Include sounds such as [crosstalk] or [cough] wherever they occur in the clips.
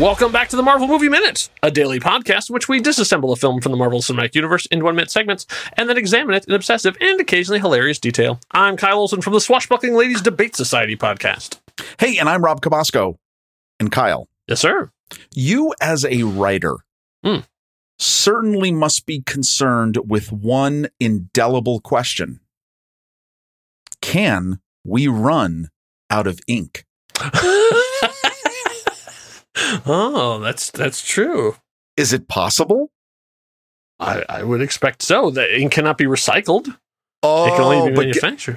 Welcome back to the Marvel Movie Minute, a daily podcast in which we disassemble a film from the Marvel Cinematic Universe into one minute segments and then examine it in obsessive and occasionally hilarious detail. I'm Kyle Olson from the Swashbuckling Ladies Debate Society podcast. Hey, and I'm Rob Cabasco. And Kyle, Yes, sir. you as a writer Hmm. certainly must be concerned with one indelible question Can we run out of ink? [laughs] oh, that's that's true. Is it possible? I, I would expect so. The ink cannot be recycled. Oh, it can only be but gu-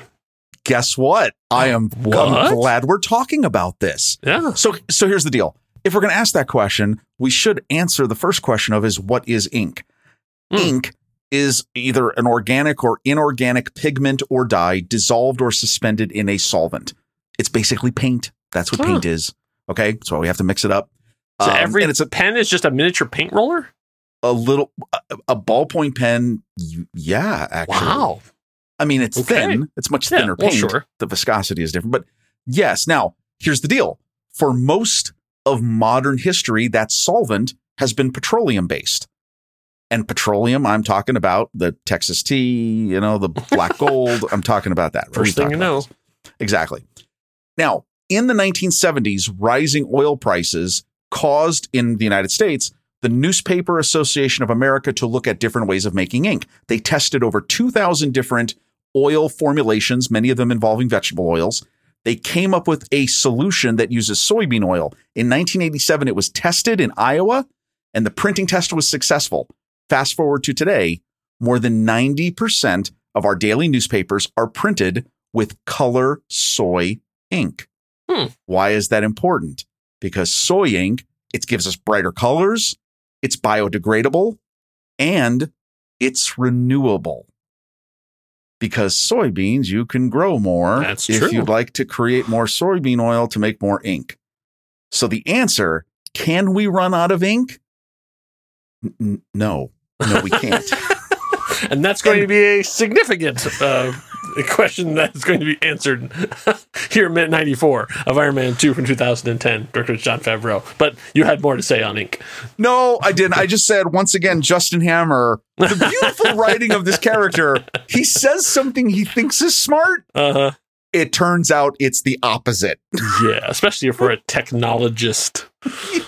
guess what? I am I'm glad we're talking about this. yeah. So, so here's the deal. If we're going to ask that question, we should answer the first question of is what is ink? Hmm. Ink is either an organic or inorganic pigment or dye dissolved or suspended in a solvent. It's basically paint. That's what Huh. paint is. Okay, so we have to mix it up. So Um, every and it's a, pen is just a miniature paint roller. a little a, a ballpoint pen. Yeah, actually. Wow. I mean, it's Okay. thin. It's much Yeah, thinner well, paint. sure. The viscosity is different. But yes, now here's the deal. For most of modern history, that solvent has been petroleum based. And petroleum, I'm talking about the Texas tea, you know, the black [laughs] gold. I'm talking about that. First thing you know. this. Exactly. Now, in the 1970s, rising oil prices caused in the United States the Newspaper Association of America to look at different ways of making ink. They tested over 2,000 different oil formulations, many of them involving vegetable oils. They came up with a solution that uses soybean oil. In 1987, it was tested in Iowa, and the printing test was successful. Fast forward to today, more than 90% of our daily newspapers are printed with color soy ink. Hmm. Why is that important? Because soy ink, it gives us brighter colors, it's biodegradable, and it's renewable. Because soybeans, you can grow more That's if true. you'd like to create more soybean oil to make more ink. So the answer, can we run out of ink? N- no. No, we can't. [laughs] and that's going to be a significant uh, [laughs] question that's going to be answered [laughs] here in minute 94 of Iron Man 2 from 2010, director Jon Favreau. But you had more to say on ink. No, I didn't. I just said once again, Justin Hammer, the beautiful [laughs] writing of this character. He says something he thinks is smart. Uh-huh. It turns out it's the opposite. [laughs] Yeah, especially if we're a technologist.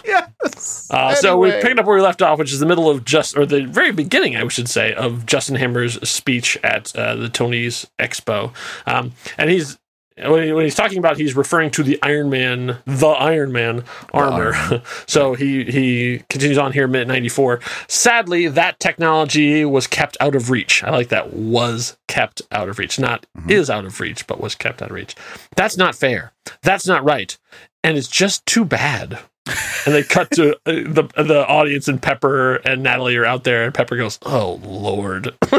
yes. Uh, So we Anyway. picked up where we left off, which is the middle of just, or the very beginning, I should say, of Justin Hammer's speech at uh, the Tony's Expo, um, and he's when, he, when he's talking about, he's referring to the Iron Man, the Iron Man armor. Iron [laughs] so he he continues on here, minute ninety four. Sadly, that technology was kept out of reach. I like that was kept out of reach, not Mhm. is out of reach, but was kept out of reach. That's not fair. That's not right, and it's just too bad and they cut to uh, the the audience and Pepper and Natalie are out there and Pepper goes, "Oh Lord," [laughs]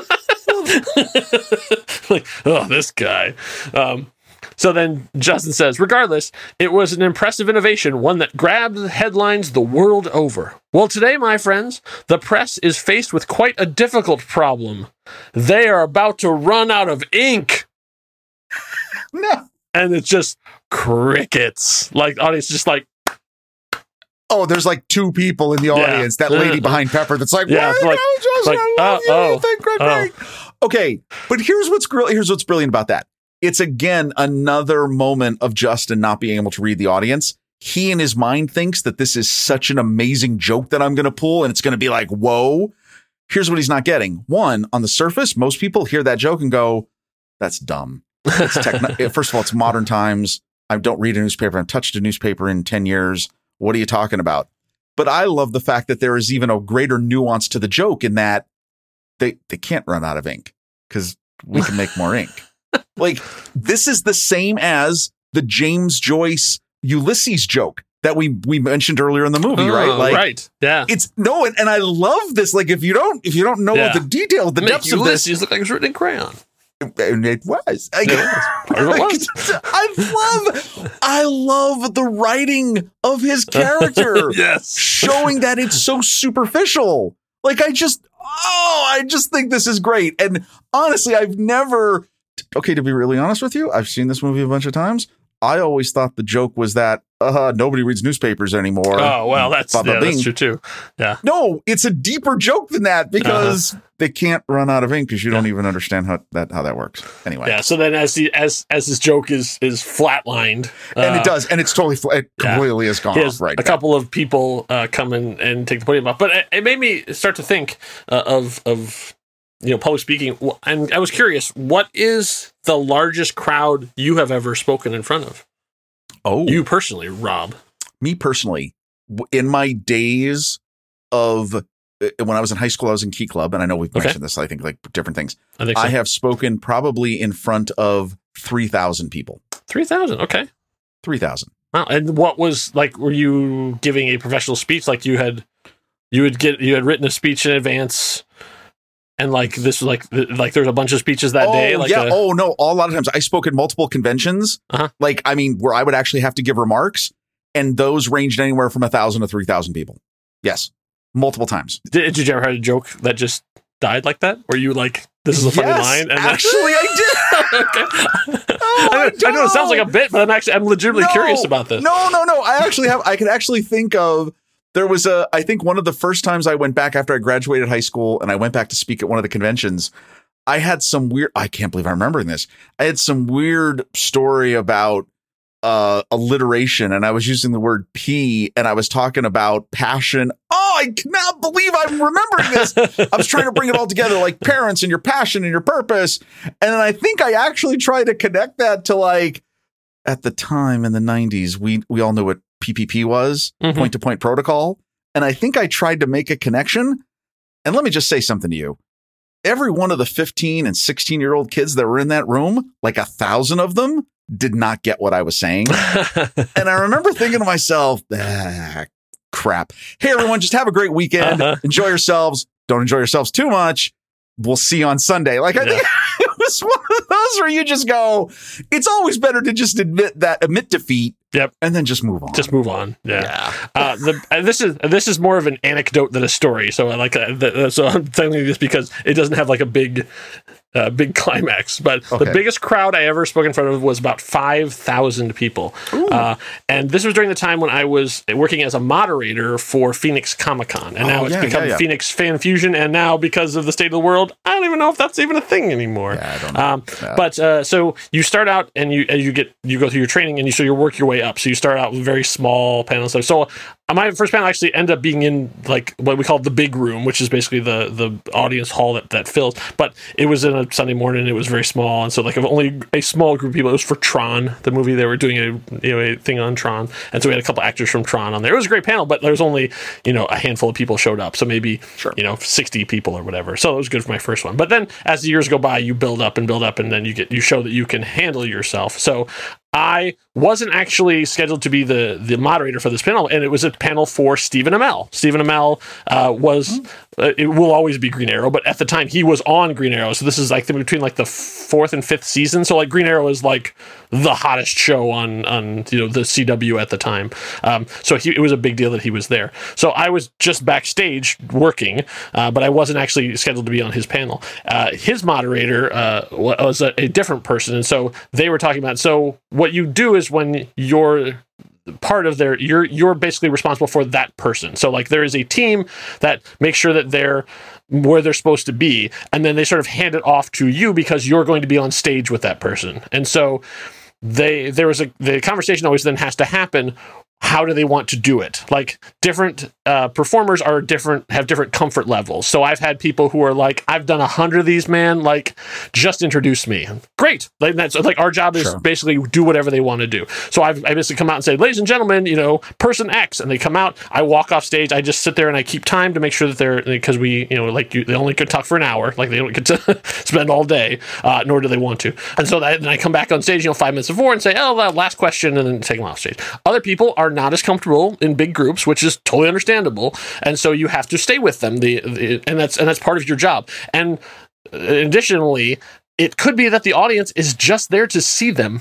like, "Oh this guy." Um, so then Justin says, regardless, it was an impressive innovation, one that grabbed the headlines the world over. Well, today, my friends, the press is faced with quite a difficult problem. They are about to run out of ink [laughs] No. and it's just crickets. Like audience just like Oh, there's like two people in the Yeah. audience. That lady behind Pepper that's like, Yeah, yeah, like- Justin, like, I love uh, you. oh, Thank great, oh. Okay, but here's what's gr- here's what's brilliant about that. It's again another moment of Justin not being able to read the audience. He in his mind thinks that this is such an amazing joke that I'm going to pull, and it's going to be like, whoa. Here's what he's not getting. One, on the surface, most people hear that joke and go, "That's dumb." It's techno- [laughs] First of all, it's modern times. I don't read a newspaper. I've touched a newspaper in 10 years. What are you talking about? But I love the fact that there is even a greater nuance to the joke in that they, they can't run out of ink because we can make more ink. [laughs] Like this is the same as the James Joyce Ulysses joke that we we mentioned earlier in the movie, right? Oh, Like right. Yeah. it's no, and, and I love this. Like if you don't if you don't know Yeah. the detail, the Make depths of this, Ulysses look like it was written in crayon. and it was. I, It was. It was. [laughs] I love, I love the writing of his character, [laughs] yes. showing that it's so superficial. Like I just, oh, I just think this is great. And honestly, I've never. Okay, to be really honest with you, I've seen this movie a bunch of times. I always thought the joke was that uh, nobody reads newspapers anymore. Oh well, that's yeah, that's true too. Yeah, No, it's a deeper joke than that because they can't run out of ink because you don't even understand how that how that works. Anyway, yeah. So then, as the as as this joke is is flatlined, and uh, it does, and it's totally fl- it yeah. completely has gone he off right. a couple of people uh, come in and take the podium off. But it, it made me start to think uh, of of you know public speaking, and I was curious, what is the largest crowd you have ever spoken in front of? Oh, You personally, Rob. me personally, in my days of uh, when I was in high school, I was in Key Club, and I know we've Okay. mentioned this. I think like different things. I think so. I have spoken probably in front of three thousand people. three thousand. Okay. Three thousand. Wow. And what was like? Were you giving a professional speech? Like you had, you would get you had written a speech in advance, and like this was like like there's a bunch of speeches that oh, day. Like yeah. a- oh no. A lot of times I spoke at multiple conventions. Uh-huh. Like I mean, where I would actually have to give remarks, and those ranged anywhere from a thousand to three thousand people. Yes, multiple times. Did, did you ever have a joke that just died like that? Where you like this is a funny Yes, line? And actually, I did. [laughs] okay. Oh, I, know, I know it sounds like a bit, but I'm actually I'm legitimately No, curious about this. No, no, no. I actually have. I can actually think of. There was a. I think one of the first times I went back after I graduated high school, and I went back to speak at one of the conventions. I had some weird. I can't believe I'm remembering this. I had some weird story about uh alliteration, and I was using the word "p," and I was talking about passion. Oh, I cannot believe I'm remembering this. [laughs] I was trying to bring it all together, like parents and your passion and your purpose. And then I think I actually tried to connect that to like at the time in the 90s, we we all knew what PPP was, Mhm. point to point protocol. And I think I tried to make a connection. And let me just say something to you. Every one of the 15 and 16 year old kids that were in that room, like a thousand of them, did not get what I was saying. [laughs] and I remember thinking to myself, ah, crap. Hey, everyone, just have a great weekend. Uh-huh. Enjoy yourselves. Don't enjoy yourselves too much. We'll see you on Sunday. Like, I Yeah. think [laughs] it was one of those where you just go, it's always better to just admit that, admit defeat. Yep. And then just move on. Just move on. Yeah. yeah. Uh, the, and this is this is more of an anecdote than a story. So I like uh, the, so I'm telling you this because it doesn't have like a big uh, big [laughs] climax. But the biggest crowd I ever spoke in front of was about five thousand people, uh, and this was during the time when I was working as a moderator for Phoenix Comic Con, and now Oh, it's yeah, become yeah, yeah. Phoenix Fan Fusion, and now because of the state of the world, I don't even know if that's even a thing anymore. Yeah, I don't know. Um, but uh, so you start out and you and you get you go through your training and you so you work your way up. So you start out with very small panels. So, my first panel actually ended up being in like what we call the big room, which is basically the the audience hall that that fills. But it was in a Sunday morning. It was very small, and so like only a small group of people. It was for Tron, the movie. They were doing a you know a thing on Tron, and so we had a couple actors from Tron on there. It was a great panel, but there was only you know a handful of people showed up. So maybe Sure. you know 60 people or whatever. So it was good for my first one. But then as the years go by, you build up and build up, and then you get you show that you can handle yourself. So I wasn't actually scheduled to be the the moderator for this panel, and it was a panel for Stephen Amell. Stephen Amell uh, was uh, it will always be Green Arrow, but at the time he was on Green Arrow. So this is like between like the fourth and fifth season. So like Green Arrow is like the hottest show on on you know the CW at the time. Um, so he, it was a big deal that he was there. So I was just backstage working, uh, but I wasn't actually scheduled to be on his panel. Uh, his moderator uh, was a, a different person, and so they were talking about. So what you do is when you're part of their you're you're basically responsible for that person. So like there is a team that makes sure that they're where they're supposed to be and then they sort of hand it off to you because you're going to be on stage with that person. And so they there was a the conversation always then has to happen how do they want to do it? Like different uh, performers are different have different comfort levels. So i've had people who are like i've done a hundred of these man like just introduce me. Great. Like that's like our job is Sure. basically do whatever they want to do. So I've, i basically come out and say ladies and gentlemen you know person x and they come out. I walk off stage. I just sit there and i keep time to make sure that they're because we you know like you, they only could talk for an hour like they don't get to [laughs] spend all day uh, nor do they want to. And so that, then i come back on stage you know five minutes before and say oh that last question and then take them off stage. Other people are not as comfortable in big groups which is totally understandable and so you have to stay with them the, the and that's and that's part of your job and uh, additionally it could be that the audience is just there to see them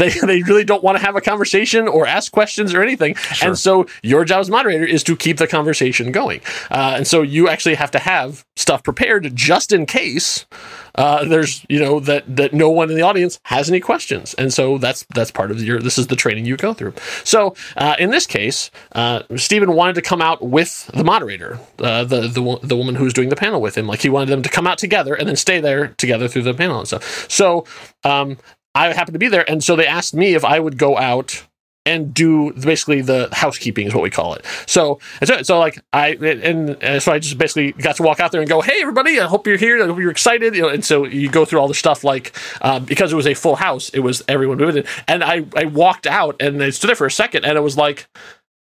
they, [laughs] they really don't want to have a conversation or ask questions or anything. And so your job as moderator is to keep the conversation going. Uh, and so you actually have to have stuff prepared just in case uh, there's you know that that no one in the audience has any questions, and so that's that's part of your this is the training you go through. So uh, in this case, uh, Stephen wanted to come out with the moderator, uh, the the the woman who was doing the panel with him. Like he wanted them to come out together and then stay there together through the panel and stuff. So um, I happened to be there, and so they asked me if I would go out and do basically the housekeeping is what we call it. So, so, so like I and, and, so I just basically got to walk out there and go, hey everybody, I hope you're here. I hope you're excited. You know, and so you go through all the stuff like uh, because it was a full house, it was everyone doing it, and I I walked out and I stood there for a second, and it was like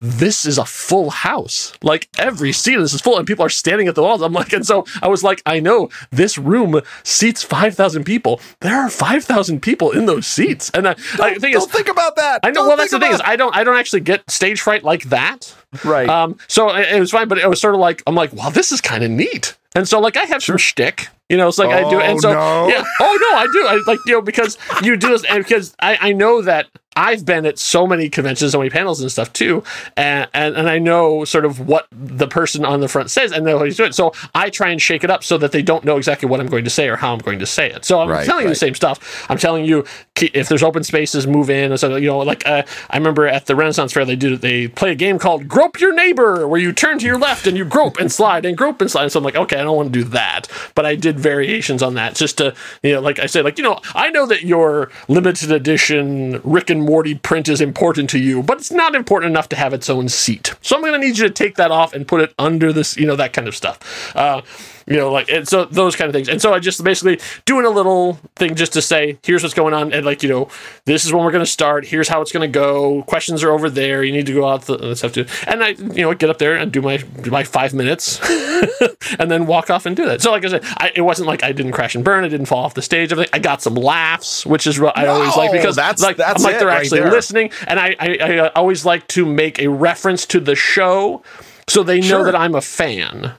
this is a full house. Like every seat of this is full, and people are standing at the walls. I'm like, and so I was like, I know this room seats five thousand people. There are five thousand people in those seats, and I, don't, I think don't think about that. I know. Don't well, that's the thing is, I don't, I don't actually get stage fright like that. right. Um, so it, it was fine, but it was sort of like I'm like, wow, this is kind of neat. And so like I have some shtick, you know, it's like I do, and Oh, so no. yeah, oh no, I do, I like you know because you do this, and because I I know that I've been at so many conventions, so many panels and stuff too, and and, and I know sort of what the person on the front says, and know how he's doing. it. So I try and shake it up so that they don't know exactly what I'm going to say or how I'm going to say it. So I'm Right, telling you the same stuff. I'm telling you if there's open spaces, move in. And so you know, like uh, I remember at the Renaissance Fair, they do they play a game called Grope Your Neighbor, where you turn to your left and you grope and slide and grope and slide. So I'm like, okay, I don't want to do that, but I did variations on that just to you know, like I said, like you know, I know that your limited edition Rick and Morty print is important to you, but it's not important enough to have its own seat. So I'm going to need you to take that off and put it under this, you know, that kind of stuff. Uh, you know, like, and so those kind of things. And so I just basically doing a little thing just to say, here's what's going on. And like, you know, this is when we're going to start. Here's how it's going to go. Questions are over there. You need to go out the, and stuff too. And I, you know, get up there and do my, do my five minutes [laughs] and then walk off and do that. So like I said, I, it wasn't like I didn't crash and burn. I didn't fall off the stage. Everything. I got some laughs, which is what I always like because that's- like, that's I'm like they're right actually there. listening. And I, I, I uh, always like to make a reference to the show so they know Sure. that I'm a fan.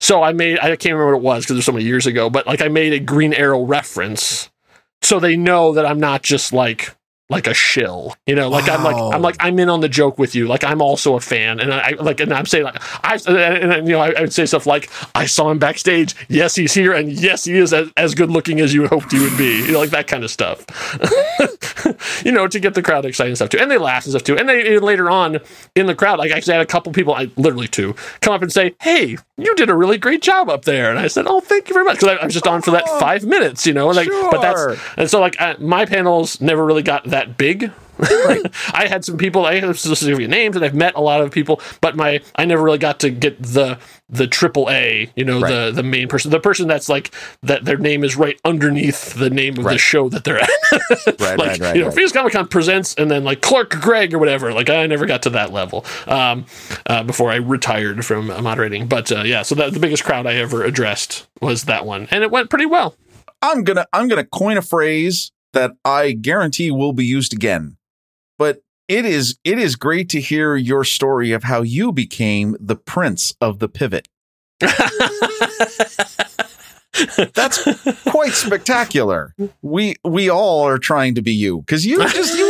So I made I can't remember what it was because it was so many years ago, but like I made a Green Arrow reference, so they know that I'm not just like like a shill, you know, like I'm like I'm like I'm in on the joke with you, like I'm also a fan, and I like and I'm saying like I and, and, you know I, I would say stuff like I saw him backstage, yes he's here, and yes he is as, as good looking as you hoped he would be, you know, like that kind of stuff, [laughs] you know, to get the crowd excited and stuff too, and they laugh and stuff too, and they and later on in the crowd, like I actually had a couple people, I literally two, come up and say, hey, you did a really great job up there, and I said, oh, thank you very much, because I, I was just on for that five minutes, you know, and like, but sure. that's and so like uh, my panels never really got that big. [laughs] I had some people I have specific names and I've met a lot of people, but my I never really got to get the the triple A, you know, the Right. the main person, the person that's like that their name is right underneath the name of the show that they're at. [laughs] Right, like right, right, you know, right. Phoenix Comic Con presents and then like Clark Gregg or whatever. Like I never got to that level um, uh, before I retired from uh, moderating. But uh, yeah, so that, the biggest crowd I ever addressed was that one, and it went pretty well. I'm gonna I'm gonna coin a phrase that I guarantee will be used again. But it is it is great to hear your story of how you became the prince of the pivot. [laughs] That's quite spectacular. We we all are trying to be you because you just you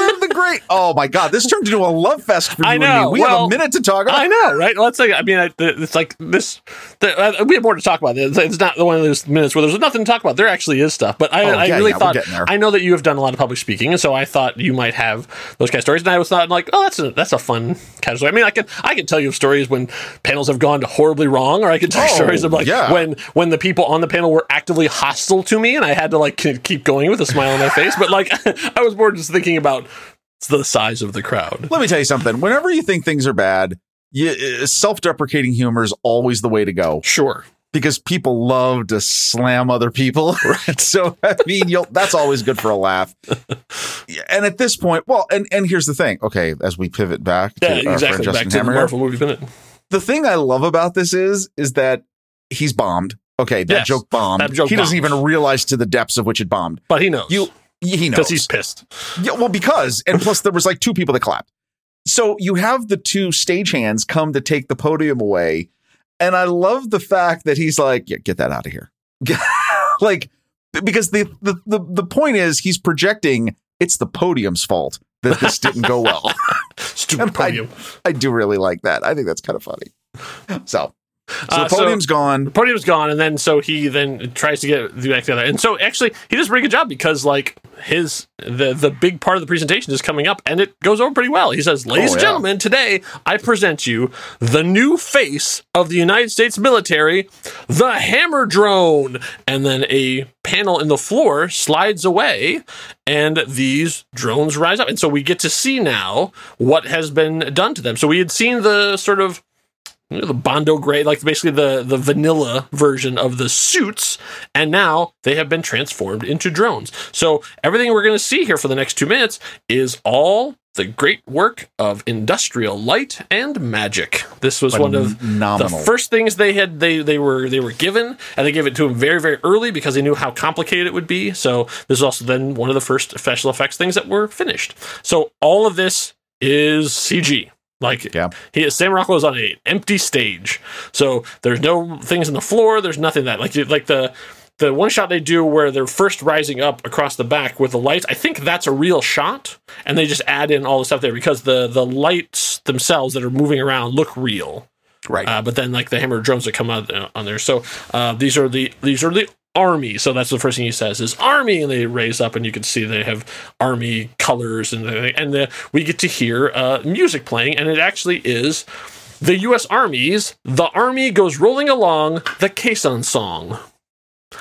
great. Oh my god, this turned into a love fest for you I and know. me. We have a minute to talk. I know, right? Let's say, I mean, I, it's like this. The, uh, we have more to talk about. It's, it's not the one of those minutes where there's nothing to talk about. There actually is stuff, but I, Oh, I yeah, really yeah, thought. I know that you have done a lot of public speaking, and so I thought you might have those kind of stories. And I was thought like, oh, that's a that's a fun kind of story. I mean, I can I can tell you of stories when panels have gone horribly wrong, or I can tell you Oh, stories of like yeah. when when the people on the panel were actively hostile to me, and I had to like keep going with a smile on my face. But like, [laughs] I was more just thinking about the size of the crowd. Let me tell you something. Whenever you think things are bad, you, uh, self-deprecating humor is always the way to go Sure. because people love to slam other people. [laughs] Right. So I mean, you'll, that's always good for a laugh. [laughs] And at this point, well, and and here's the thing. Okay, as we pivot back to Yeah, our friend exactly. Justin Back to the Marvel movie minute. the thing I love about this is is that he's bombed. Okay, that Yes, joke bombed. that joke he doesn't even realize to the depths of which it bombed. But he knows. You he knows because he's pissed. Yeah, well, because and plus there was like two people that clapped. So you have the two stagehands come to take the podium away, and I love the fact that he's like, "Yeah, get that out of here," [laughs] like because the, the the the point is he's projecting it's the podium's fault that this didn't go well. [laughs] Stupid And I- podium. I do really like that. I think that's kind of funny. So So Uh, the podium's gone. the podium's gone, and then so he then tries to get the back together. And so actually, he does a pretty good job because like his the the big part of the presentation is coming up, and it goes over pretty well. He says, "Ladies Oh, and yeah. gentlemen, today I present you the new face of the United States military, the Hammer Drone." And then a panel in the floor slides away, and these drones rise up, and so we get to see now what has been done to them. So we had seen the sort of you know, the Bondo gray, like basically the the vanilla version of the suits, and now they have been transformed into drones. So everything we're going to see here for the next two minutes is all the great work of industrial light and magic. This was one of the first things they had they they were they were given, and they gave it to him very very early because they knew how complicated it would be. So this is also then one of the first special effects things that were finished. So all of this is CG. Like Yeah. he Sam Rockwell is on an empty stage, so there's no things in the floor. There's nothing that like like the the one shot they do where they're first rising up across the back with the lights. I think that's a real shot, and they just add in all the stuff there because the the lights themselves that are moving around look real. Right. Uh, but then like the hammer drones that come out uh, on there. So uh, these are the these are the army. So that's the first thing he says is army, and they raise up, and you can see they have army colors, and the, and the, we get to hear uh, music playing, and it actually is the U.S. Army's "The Army Goes Rolling Along," the Caisson song.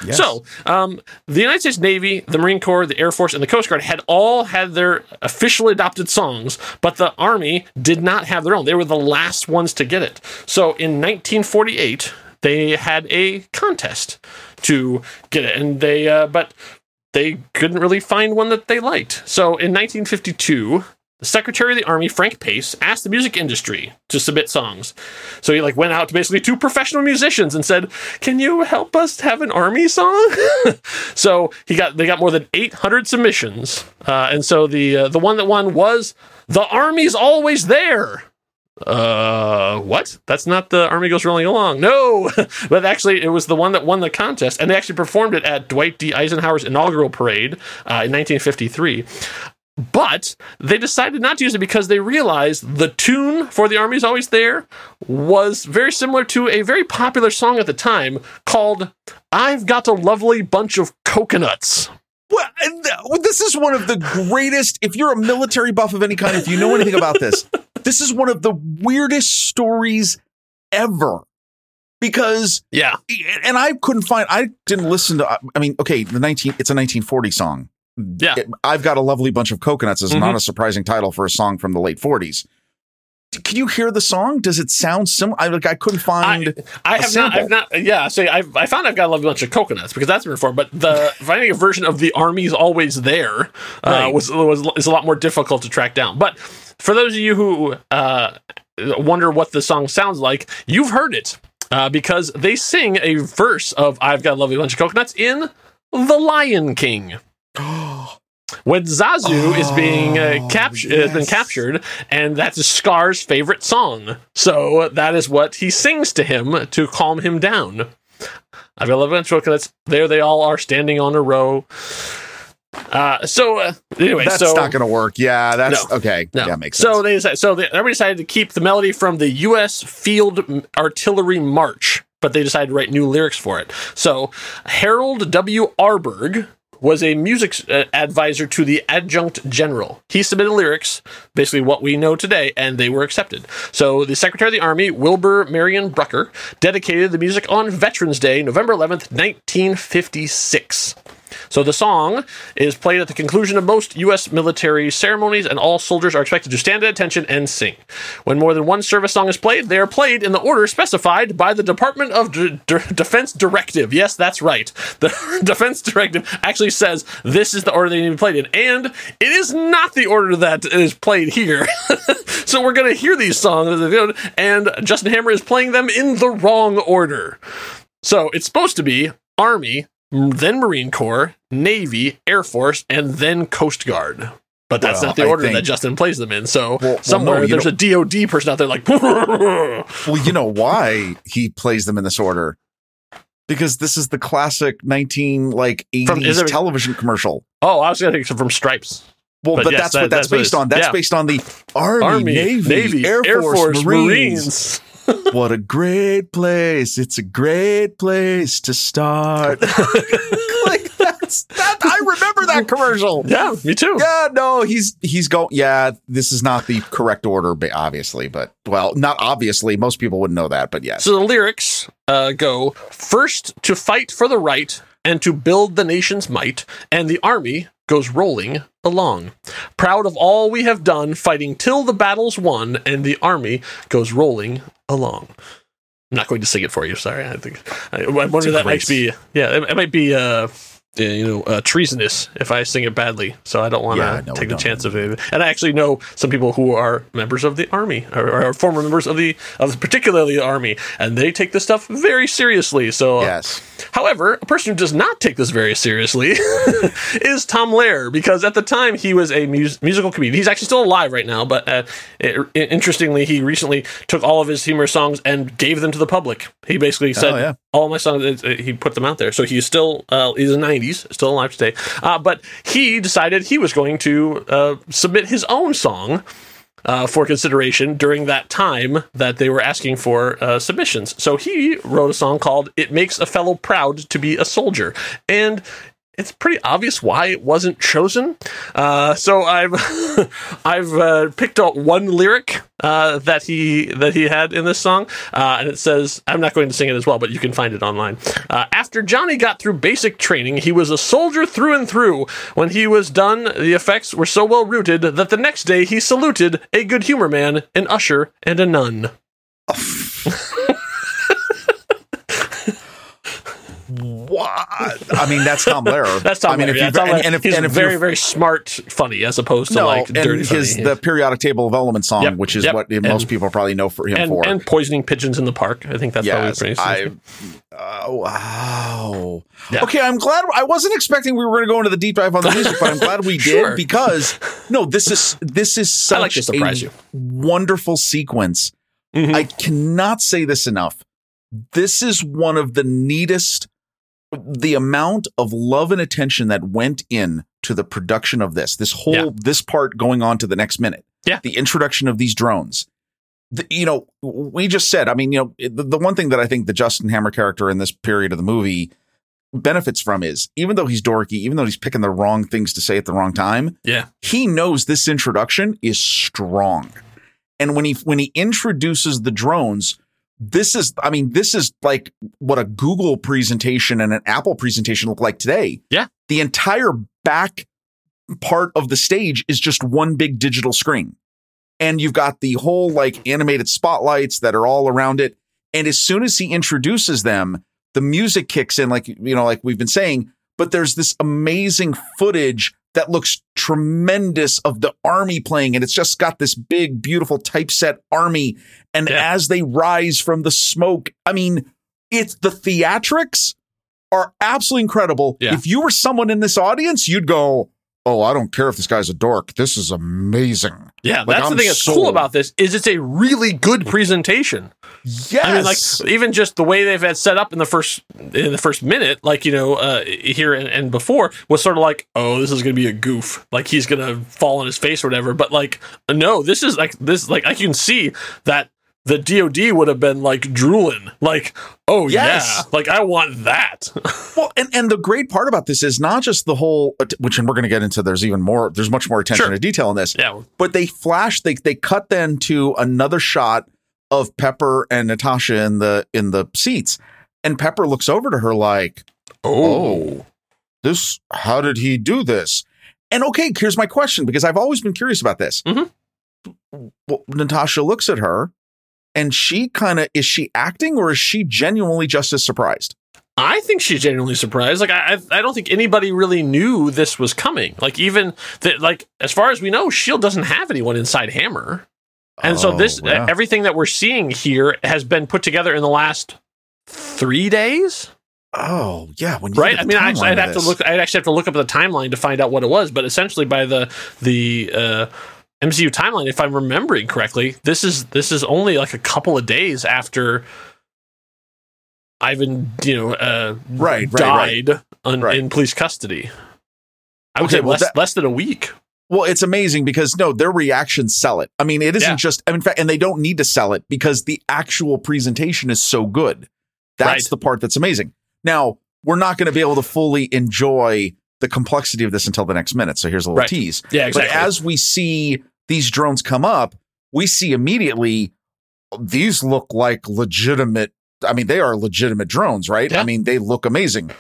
Yes. So, um, the United States Navy, the Marine Corps, the Air Force, and the Coast Guard had all had their officially adopted songs, but the Army did not have their own. They were the last ones to get it. So, in 1948, they had a contest to get it, and they, uh, but they couldn't really find one that they liked. So, in 1952. The Secretary of the Army, Frank Pace, asked the music industry to submit songs. So he like went out to basically two professional musicians and said, "Can you help us have an army song?" [laughs] so he got they got more than 800 submissions, uh, and so the uh, the one that won was "The Army's Always There." Uh, what? That's not the Army Goes Rolling Along. No, [laughs] but actually, it was the one that won the contest, and they actually performed it at Dwight D. Eisenhower's inaugural parade uh, in 1953. But they decided not to use it because they realized the tune for The Army's Always There was very similar to a very popular song at the time called I've Got a Lovely Bunch of Coconuts. Well, uh, this is one of the greatest. If you're a military buff of any kind, if you know anything about this, this is one of the weirdest stories ever. Because, Yeah. and I couldn't find. I didn't listen to. I mean, okay, the nineteen. It's a 1940 song. Yeah. I've got a lovely bunch of coconuts. Is Mhm. not a surprising title for a song from the late 40s. Can you hear the song? Does it sound similar? I like. I couldn't find. I have not. I've not. Yeah. So I've, I found I've got a lovely bunch of coconuts because that's been before. But the finding a version of the army's always there uh, Right. was was is a lot more difficult to track down. But for those of you who uh, wonder what the song sounds like, you've heard it uh, because they sing a verse of "I've got a lovely bunch of coconuts" in The Lion King. [gasps] When Zazu is being uh, Oh, captured, has been captured, and that's Scar's favorite song. So that is what he sings to him to calm him down. I've got 11 chocolates. There they all are standing on a row. Uh, so uh, anyway, That's so not going to work. Yeah, that's No. okay. no. Yeah, makes sense. So they decided, so they, everybody decided to keep the melody from the U.S. Field Artillery March, but they decided to write new lyrics for it. So Harold W. Arberg was a music uh, advisor to the adjunct general. He submitted lyrics, basically what we know today, and they were accepted. So the Secretary of the Army, Wilbur Marion Brucker, dedicated the music on Veterans Day, November 11th, 1956. So the song is played at the conclusion of most U.S. military ceremonies, and all soldiers are expected to stand at attention and sing. When more than one service song is played, they are played in the order specified by the Department of D- D- Defense Directive. Yes, that's right. The [laughs] Defense Directive actually says this is the order they need to be played in, and it is not the order that is played here. [laughs] so we're going to hear these songs, and Justin Hammer is playing them in the wrong order. So it's supposed to be Army, then Marine Corps, Navy, Air Force, and then Coast Guard. But that's Well, not the order think- that Justin plays them in. So Well- well, somewhere no, there's a DOD person out there like, [laughs] Well, you know why he plays them in this order? Because this is the classic 19 like 80s From- it- television commercial. oh, I was going to think from Stripes. Well, But but, yes, that's that- what that's, that's based is. on. That's Yeah. based on the Army, Army, Navy, Air, Force, Marines. Marines. What a great place. It's a great place to start. [laughs] like that's that I remember that commercial. Yeah, me too. Yeah, no, he's he's going yeah, this is not the correct order obviously, but well, not obviously, most people wouldn't know that, but yes. So the lyrics uh, go first to fight for the right and to build the nation's might, and the army goes rolling along. Proud of all we have done, fighting till the battle's won, and the army goes rolling along. I'm not going to sing it for you. Sorry, I think I, I wonder that might be yeah, it, it might be uh, you know uh, treasonous if I sing it badly. So I don't want to Yeah, take the chance of it. And I actually know some people who are members of the army or, or former members of the of particularly the army, and they take this stuff very seriously. So uh, yes. However, a person who does not take this very seriously [laughs] is Tom Lehrer, because at the time he was a mus- musical comedian. He's actually still alive right now, but uh, i- interestingly, he recently took all of his humorous songs and gave them to the public. He basically said, Oh, yeah. "All my songs," uh, he put them out there. So he's still uh, he's in the '90s, still alive today. Uh, but he decided he was going to uh, submit his own song uh, for consideration during that time that they were asking for uh, submissions. So he wrote a song called "It Makes a Fellow Proud to Be a Soldier," and it's pretty obvious why it wasn't chosen. Uh, so I've [laughs] I've uh, picked out one lyric uh, that he that he had in this song, uh, and it says I'm not going to sing it as well, but you can find it online. Uh, After Johnny got through basic training, he was a soldier through and through. When he was done, the effects were so well rooted that the next day he saluted a good humor man, an usher, and a nun. What? I mean, that's Tom Lehrer. [laughs] That's Tom I mean, Lehrer, if yeah, you Tom and, and if, he's and if very very smart, funny as opposed to no, like and dirty his funny. the periodic table of elements song, Yep, which is yep. what And- most people probably know for him and, for. and poisoning pigeons in the park. I think that's yes, probably pretty. I. Uh, wow. Yeah. Okay, I'm glad. I wasn't expecting we were going to go into the deep dive on the music, but I'm glad we [laughs] did Sure. because no, this is this is such like surprise a you. wonderful sequence. Mhm. I cannot say this enough. This is one of the neatest. The amount of love and attention that went in to the production of this, this whole Yeah. this part going on to the next minute, Yeah. the introduction of these drones. The, you know, we just said. I mean, you know, the, the one thing that I think the Justin Hammer character in this period of the movie benefits from is even though he's dorky, even though he's picking the wrong things to say at the wrong time, yeah, he knows this introduction is strong. And when he when he introduces the drones, this is I mean, this is like what a Google presentation and an Apple presentation look like today. Yeah. The entire back part of the stage is just one big digital screen. And you've got the whole like animated spotlights that are all around it. And as soon as he introduces them, the music kicks in, like, you know, like we've been saying, but there's this amazing footage that looks tremendous of the army playing. And it's just got this big, beautiful typeset army. And Yeah. as they rise from the smoke, I mean, it's the theatrics are absolutely incredible. Yeah. If you were someone in this audience, you'd go, Oh, I don't care if this guy's a dork. This is amazing. yeah. Like, that's I'm the thing that's sold. cool about this is it's a really good presentation. Yes. I mean, like even just the way they've had set up in the first in the first minute, like you know, uh, here and, and before was sort of like, oh, this is gonna be a goof, like he's gonna fall on his face or whatever. But like, no, this is like this, like I can see that the DoD would have been like drooling, like, oh Yes. yeah, like I want that. [laughs] Well, and, and the great part about this is not just the whole, which, and we're going to get into, there's even more, there's much more attention Sure. to detail in this, yeah, but they flash, they, they cut then to another shot of Pepper and Natasha in the, in the seats. And Pepper looks over to her like, oh, this, how did he do this? And okay, here's my question because I've always been curious about this. Mm-hmm. Well, Natasha looks at her and she kind of, is she acting or is she genuinely just as surprised? I think she's genuinely surprised. Like I, I don't think anybody really knew this was coming. Like even that, like as far as we know, Shield doesn't have anyone inside Hammer, and so Oh, this yeah. everything that we're seeing here has been put together in the last three days, Oh yeah, when you right? I mean, I, i'd have to look. I'd actually have to look up the timeline to find out what it was. But essentially, by the the uh, MCU timeline, if I'm remembering correctly, this is this is only like a couple of days after. Ivan, you know, uh, Right, right, right. died un- Right. in police custody. I would Okay, say well, less, that- less than a week. Well, it's amazing because no, their reactions sell it. I mean, it isn't Yeah. just, I mean, in fact, and they don't need to sell it because the actual presentation is so good. That's Right. the part that's amazing. Now, we're not going to be able to fully enjoy the complexity of this until the next minute. So here's a little Right. tease. Yeah, exactly. But as we see these drones come up, we see immediately these look like legitimate. I mean, they are legitimate drones, right? Yeah. I mean, they look amazing.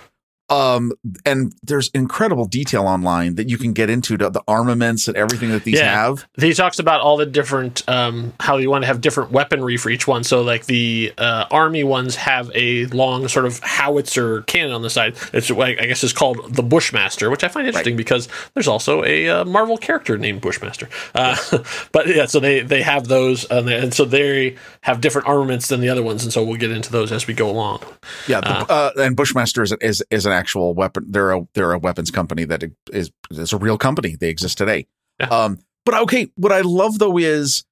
Um, and there's incredible detail online that you can get into to the armaments and everything that these Yeah. have. he talks about all the different um, how you want to have different weaponry for each one. So like the uh, army ones have a long sort of howitzer cannon on the side. It's I guess it's called the Bushmaster, which I find interesting because there's also a uh, Marvel character named Bushmaster. Uh, [laughs] but yeah, so they they have those, and, they- and so they have different armaments than the other ones, and so we'll get into those as we go along. Yeah, the, uh, and Bushmaster is, is is an actual weapon. They're a they're a weapons company that is is a real company. They exist today. Yeah. Um, but okay, what I love though is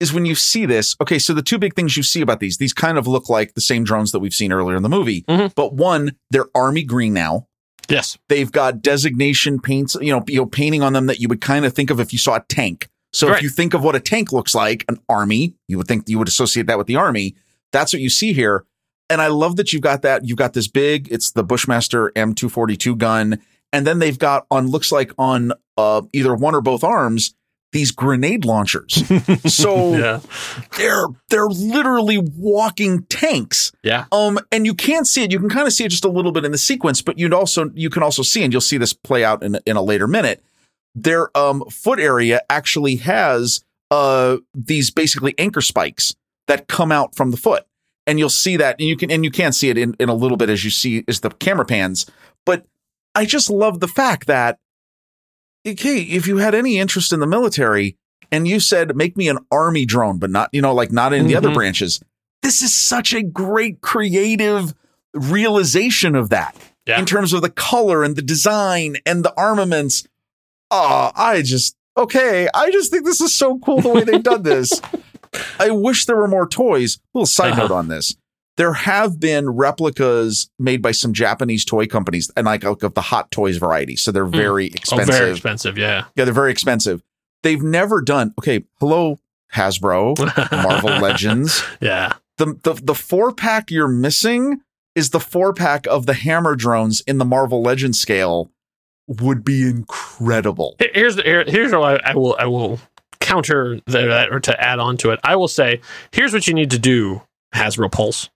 is when you see this. Okay, so the two big things you see about these, these kind of look like the same drones that we've seen earlier in the movie. Mhm. But one, they're army green now. Yes, They've got designation paints, you know, you know, painting on them that you would kind of think of if you saw a tank. So if you think of what a tank looks like, an army, you would think you would associate that with the army. That's what you see here. And I love that you've got that. You've got this big, it's the Bushmaster M242 gun. And then they've got on, looks like on uh, either one or both arms, these grenade launchers. [laughs] so yeah, they're, they're literally walking tanks. yeah, Um, and you can't see it. You can kind of see it just a little bit in the sequence, but you'd also you can also see, and you'll see this play out in in a later minute. Their um foot area actually has uh these basically anchor spikes that come out from the foot, and you'll see that, and you can and you can see it in in a little bit as you see as the camera pans. But I just love the fact that okay, if you had any interest in the military and you said make me an army drone, but not you know like not in the other Mhm. branches this is such a great creative realization of that Yeah. in terms of the color and the design and the armaments. Oh, I just okay. I just think this is so cool the way they've done this. [laughs] I wish there were more toys. little side Uh-huh. note on this. There have been replicas made by some Japanese toy companies and like, of the hot toys variety. So they're very oh, expensive. very expensive. Yeah, Yeah, they're very expensive. They've never done okay, hello, Hasbro, [laughs] Marvel Legends yeah, the the the four pack you're missing is the four pack of the hammer drones in the Marvel Legends scale would be incredible. Here's the, here, here's what I, I will I will counter that or to add on to it. I will say here's what you need to do, Hasbro Pulse: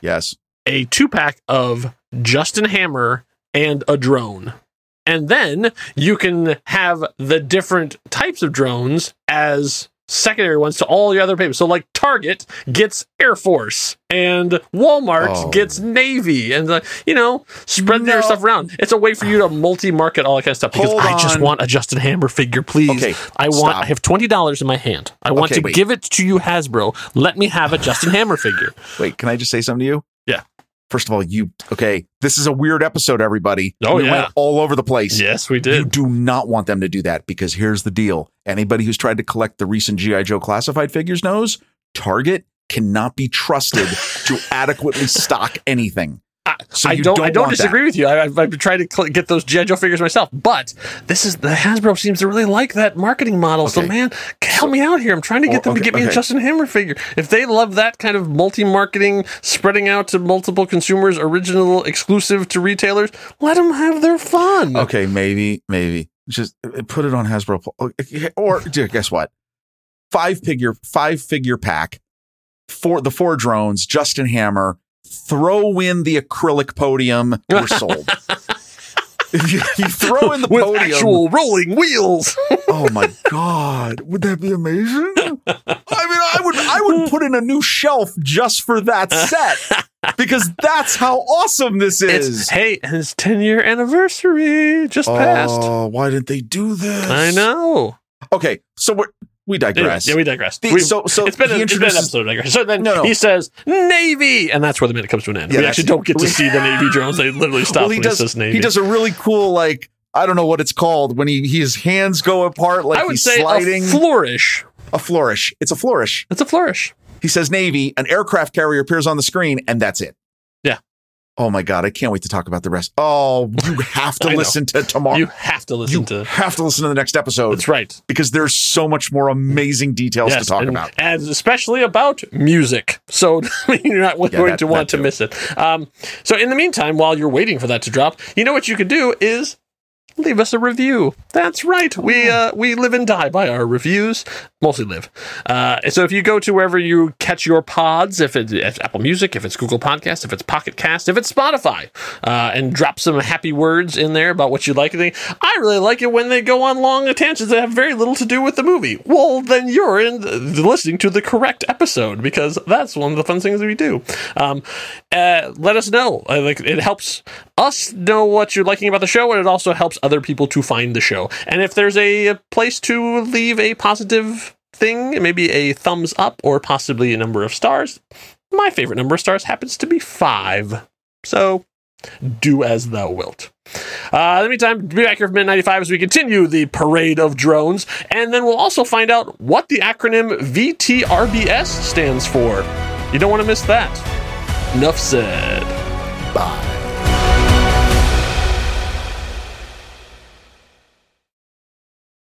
Yes. a two pack of Justin Hammer and a drone, and then you can have the different types of drones as secondary ones to all the other papers. So like Target gets Air Force and Walmart Oh. gets Navy and uh, you know spread their stuff around. It's a way for you to multi-market all that kind of stuff because Hold I just want a Justin Hammer figure, please. Okay, I want stop. I have $20 in my hand. I want Okay, to wait. give it to you Hasbro. Let me have a Justin Hammer figure. Wait, can I just say something to you? First of all, you okay? This is a weird episode, everybody. Oh, we yeah. went all over the place. Yes, we did. You do not want them to do that because here's the deal. Anybody who's tried to collect the recent G.I. Joe classified figures knows Target cannot be trusted to [laughs] adequately stock anything. I, So I don't. don't I don't disagree with you. I, I've, I've been trying to cl- get those GI Joe figures myself, but this is the Hasbro seems to really like that marketing model. So, man, help me out here. I'm trying to get Oh, them to get me a. Justin Hammer figure. If they love that kind of multi-marketing, spreading out to multiple consumers, original, exclusive to retailers, let them have their fun. Okay, maybe, maybe just uh, put it on Hasbro, or [laughs] dude, guess what? Five figure, five figure pack for the four drones. Justin Hammer. Throw in the acrylic podium. We're [laughs] sold. If you, you throw in the With podium. actual rolling wheels. [laughs] oh my god, would that be amazing? I mean, I would, I would put in a new shelf just for that set because that's how awesome this It's, is. hey, his 10 year anniversary just passed. Oh, why didn't they do this? I know. Okay, so we're, we digress. yeah, we digress. The- so, so it's been, a, it's been an episode of digression. So then No, no. he says Navy, and that's where the minute comes to an end. Yeah, we actually don't get to see the Navy drones. They literally stop well, he does. he says Navy. He does a really cool like I don't know what it's called when he his hands go apart like I would he's say sliding. a flourish. a flourish. It's a flourish. It's a flourish. He says Navy. An aircraft carrier appears on the screen, and that's it. Oh my god, I can't wait to talk about the rest. Oh, you [laughs] have to I know. listen to tomorrow. You have to listen You to. have to listen to the next episode That's right. because there's so much more amazing details to talk and, about. and especially about music. So [laughs] you're not Yeah, going that- to want to miss it. Um, so in the meantime, while you're waiting for that to drop, you know what you could do is leave us a review. That's right. We uh, we live and die by our reviews. Mostly live. Uh, so if you go to wherever you catch your pods, if it's, if Apple Music, if it's Google Podcast, if it's Pocket Cast, if it's Spotify, uh, and drop some happy words in there about what you like. And I really like it when they go on long tangents that have very little to do with the movie. Well, then you're in listening to the correct episode because that's one of the fun things that we do. Um, uh, let us know. Uh, like it helps us know what you're liking about the show, and it also helps other people to find the show. And if there's a place to leave a positive thing, maybe a thumbs up or possibly a number of stars, my favorite number of stars happens to be five. So do as thou wilt. Uh, in the meantime, be back here for Minute 95 as we continue the parade of drones, and then we'll also find out what the acronym VTRBS stands for. You don't want to miss that. Enough said. Bye.